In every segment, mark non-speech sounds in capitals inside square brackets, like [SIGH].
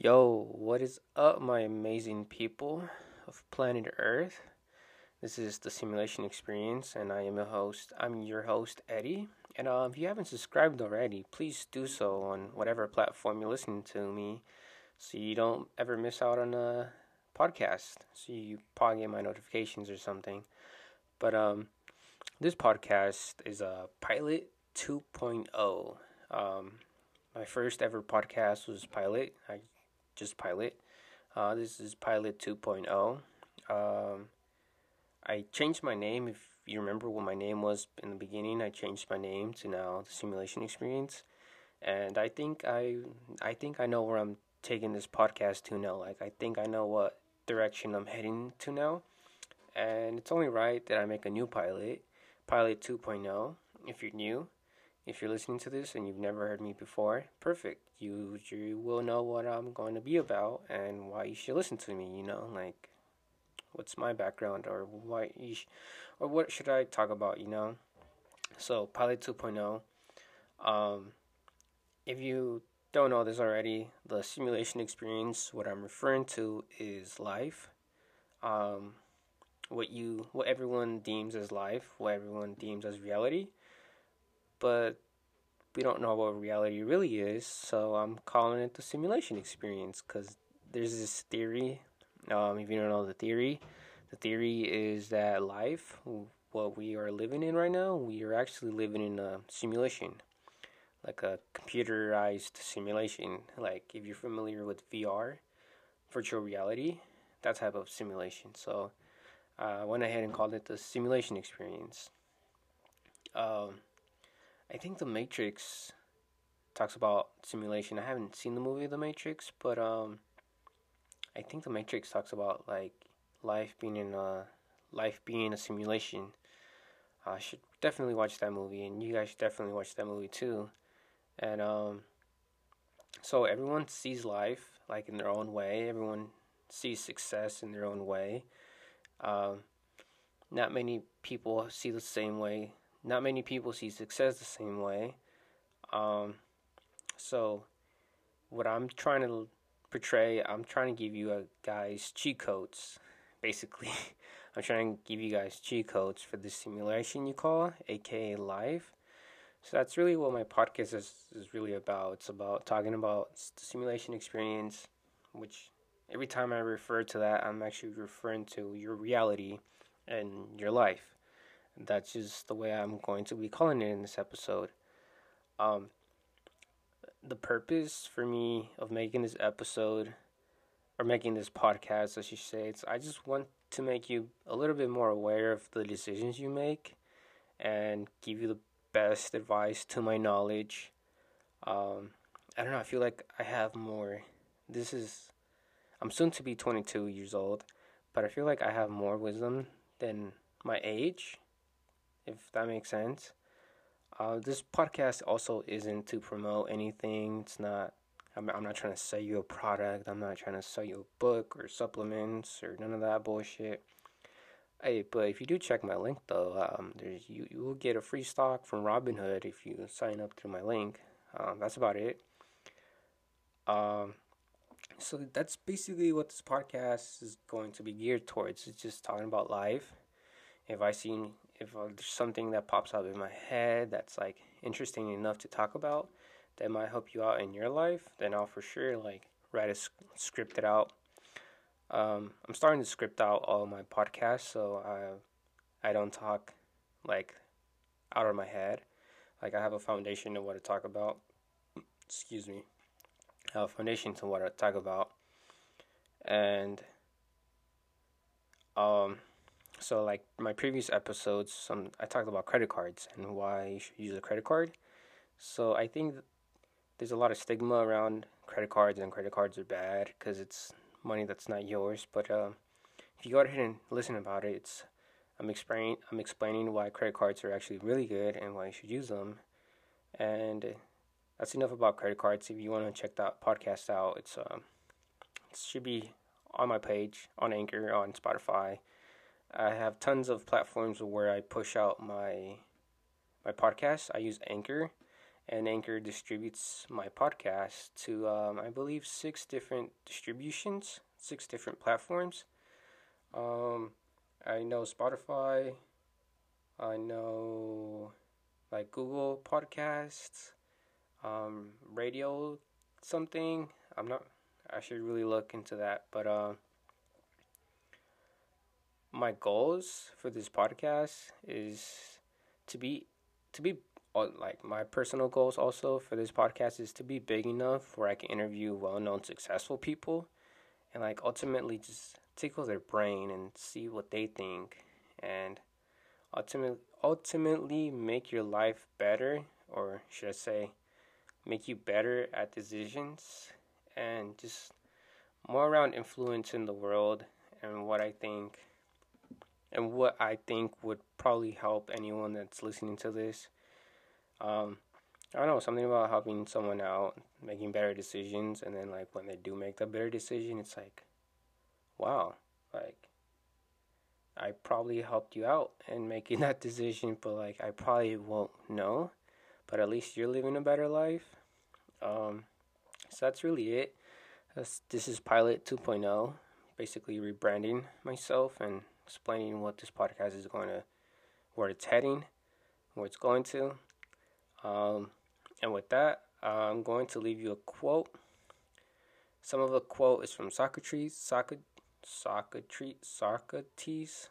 Yo, what is up, my amazing people of planet Earth? This is the Simulation Experience, and I am your host. I'm your host, Eddie. And uh, if you haven't subscribed already, please do so on whatever platform you're listening to me so you don't ever miss out on a podcast. So you probably get my notifications or something. But um, this podcast is a Pilot 2.0. Um, my first ever podcast was Pilot. I just Pilot. Uh, this is Pilot 2.0. Um, I changed my name. If you remember what my name was in the beginning, I changed my name to now the Simulation Experience, and I think I I think I know where I'm taking this podcast to now. Like I think I know what direction I'm heading to now, and it's only right that I make a new pilot, Pilot 2.0. If you're new, if you're listening to this and you've never heard me before, perfect. You you will know what I'm going to be about and why you should listen to me. You know, like what's my background or why you sh- or what should I talk about. You know, so Pilot 2.0. Um, if you don't know this already, the simulation experience, what I'm referring to is life. Um, what you what everyone deems as life, what everyone deems as reality but we don't know what reality really is, so I'm calling it the simulation experience because there's this theory. Um, if you don't know the theory, the theory is that life, what we are living in right now, we are actually living in a simulation, like a computerized simulation. Like if you're familiar with VR, virtual reality, that type of simulation. So uh, I went ahead and called it the simulation experience. Um, I think The Matrix talks about simulation. I haven't seen the movie The Matrix, but um, I think The Matrix talks about like life being in a life being a simulation. I should definitely watch that movie, and you guys should definitely watch that movie too. And um, so everyone sees life like in their own way. Everyone sees success in their own way. Um, not many people see the same way not many people see success the same way. Um, so, what I'm trying to portray, I'm trying to give you a, guys cheat codes. [LAUGHS] Basically, [LAUGHS] I'm trying to give you guys cheat codes for the simulation you call, aka life. So that's really what my podcast is, is really about. It's about talking about the simulation experience, which every time I refer to that, I'm actually referring to your reality and your life. That's just the way I'm going to be calling it in this episode. Um, the purpose for me of making this episode or making this podcast, as you say, it's I just want to make you a little bit more aware of the decisions you make and give you the best advice to my knowledge. Um, I don't know. I feel like I have more. This is. I'm soon to be 22 years old, but I feel like I have more wisdom than my age if that makes sense. Uh, this podcast also isn't to promote anything. It's not. I'm, I'm not trying to sell you a product. I'm not trying to sell you a book or supplements or none of that bullshit. Hey, but if you do check my link though, um, there's you you will get a free stock from Robinhood if you sign up through my link. Um, that's about it. Um, so that's basically what this podcast is going to be geared towards. It's just talking about life. See if uh, there's something that pops up in my head that's like interesting enough to talk about that might help you out in your life, then I'll for sure like write a script it out. Um, I'm starting to script out all my podcasts, so I I don't talk like out of my head. Like I have a foundation of what to talk about. Excuse me. I have a foundation to what I talk about, and um so like my previous episodes, some I talked about credit cards and why you should use a credit card. So I think there's a lot of stigma around credit cards and credit cards are bad because it's money that's not yours. But uh, if you go ahead and listen about it, it's I'm explaining I'm explaining why credit cards are actually really good and why you should use them. And that's enough about credit cards. If you want to check that podcast out, it's um, it should be on my page on Anchor on Spotify I have tons of platforms where I push out my my podcast. I use Anchor, and Anchor distributes my podcast to, um, I believe, six different distributions, six different platforms. Um, I know Spotify, I know like Google Podcasts, um, radio something. I'm not. I should really look into that. But uh, my goals for this podcast is to be to be uh, like my personal goals also for this podcast is to be big enough where I can interview well-known successful people and like ultimately just tickle their brain and see what they think and ultimately ultimately make your life better or should I say make you better at decisions and just more around influencing the world and what I think and what I think would probably help anyone that's listening to this. Um, I don't know something about helping someone out, making better decisions, and then like when they do make the better decision, it's like, wow, like I probably helped you out in making [LAUGHS] that decision, but like I probably won't know, but at least you're living a better life, um, so that's really it. That's, this is Pilot 2.0, basically rebranding myself and explaining what this podcast is going to, where it's heading, where it's going to. Um, and with that, I'm going to leave you a quote. Some of the quote is from Socrates, Socrates, Socrates, Socrates,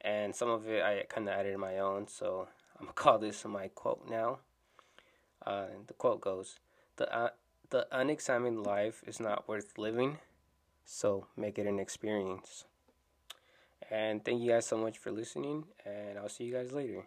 and some of it I kind of added my own. So I'm gonna [LAUGHS] call this my quote now. Uh, the quote goes, "The uh, the unexamined life is not worth living, so make it an experience." And thank you guys so much for listening, and I'll see you guys later.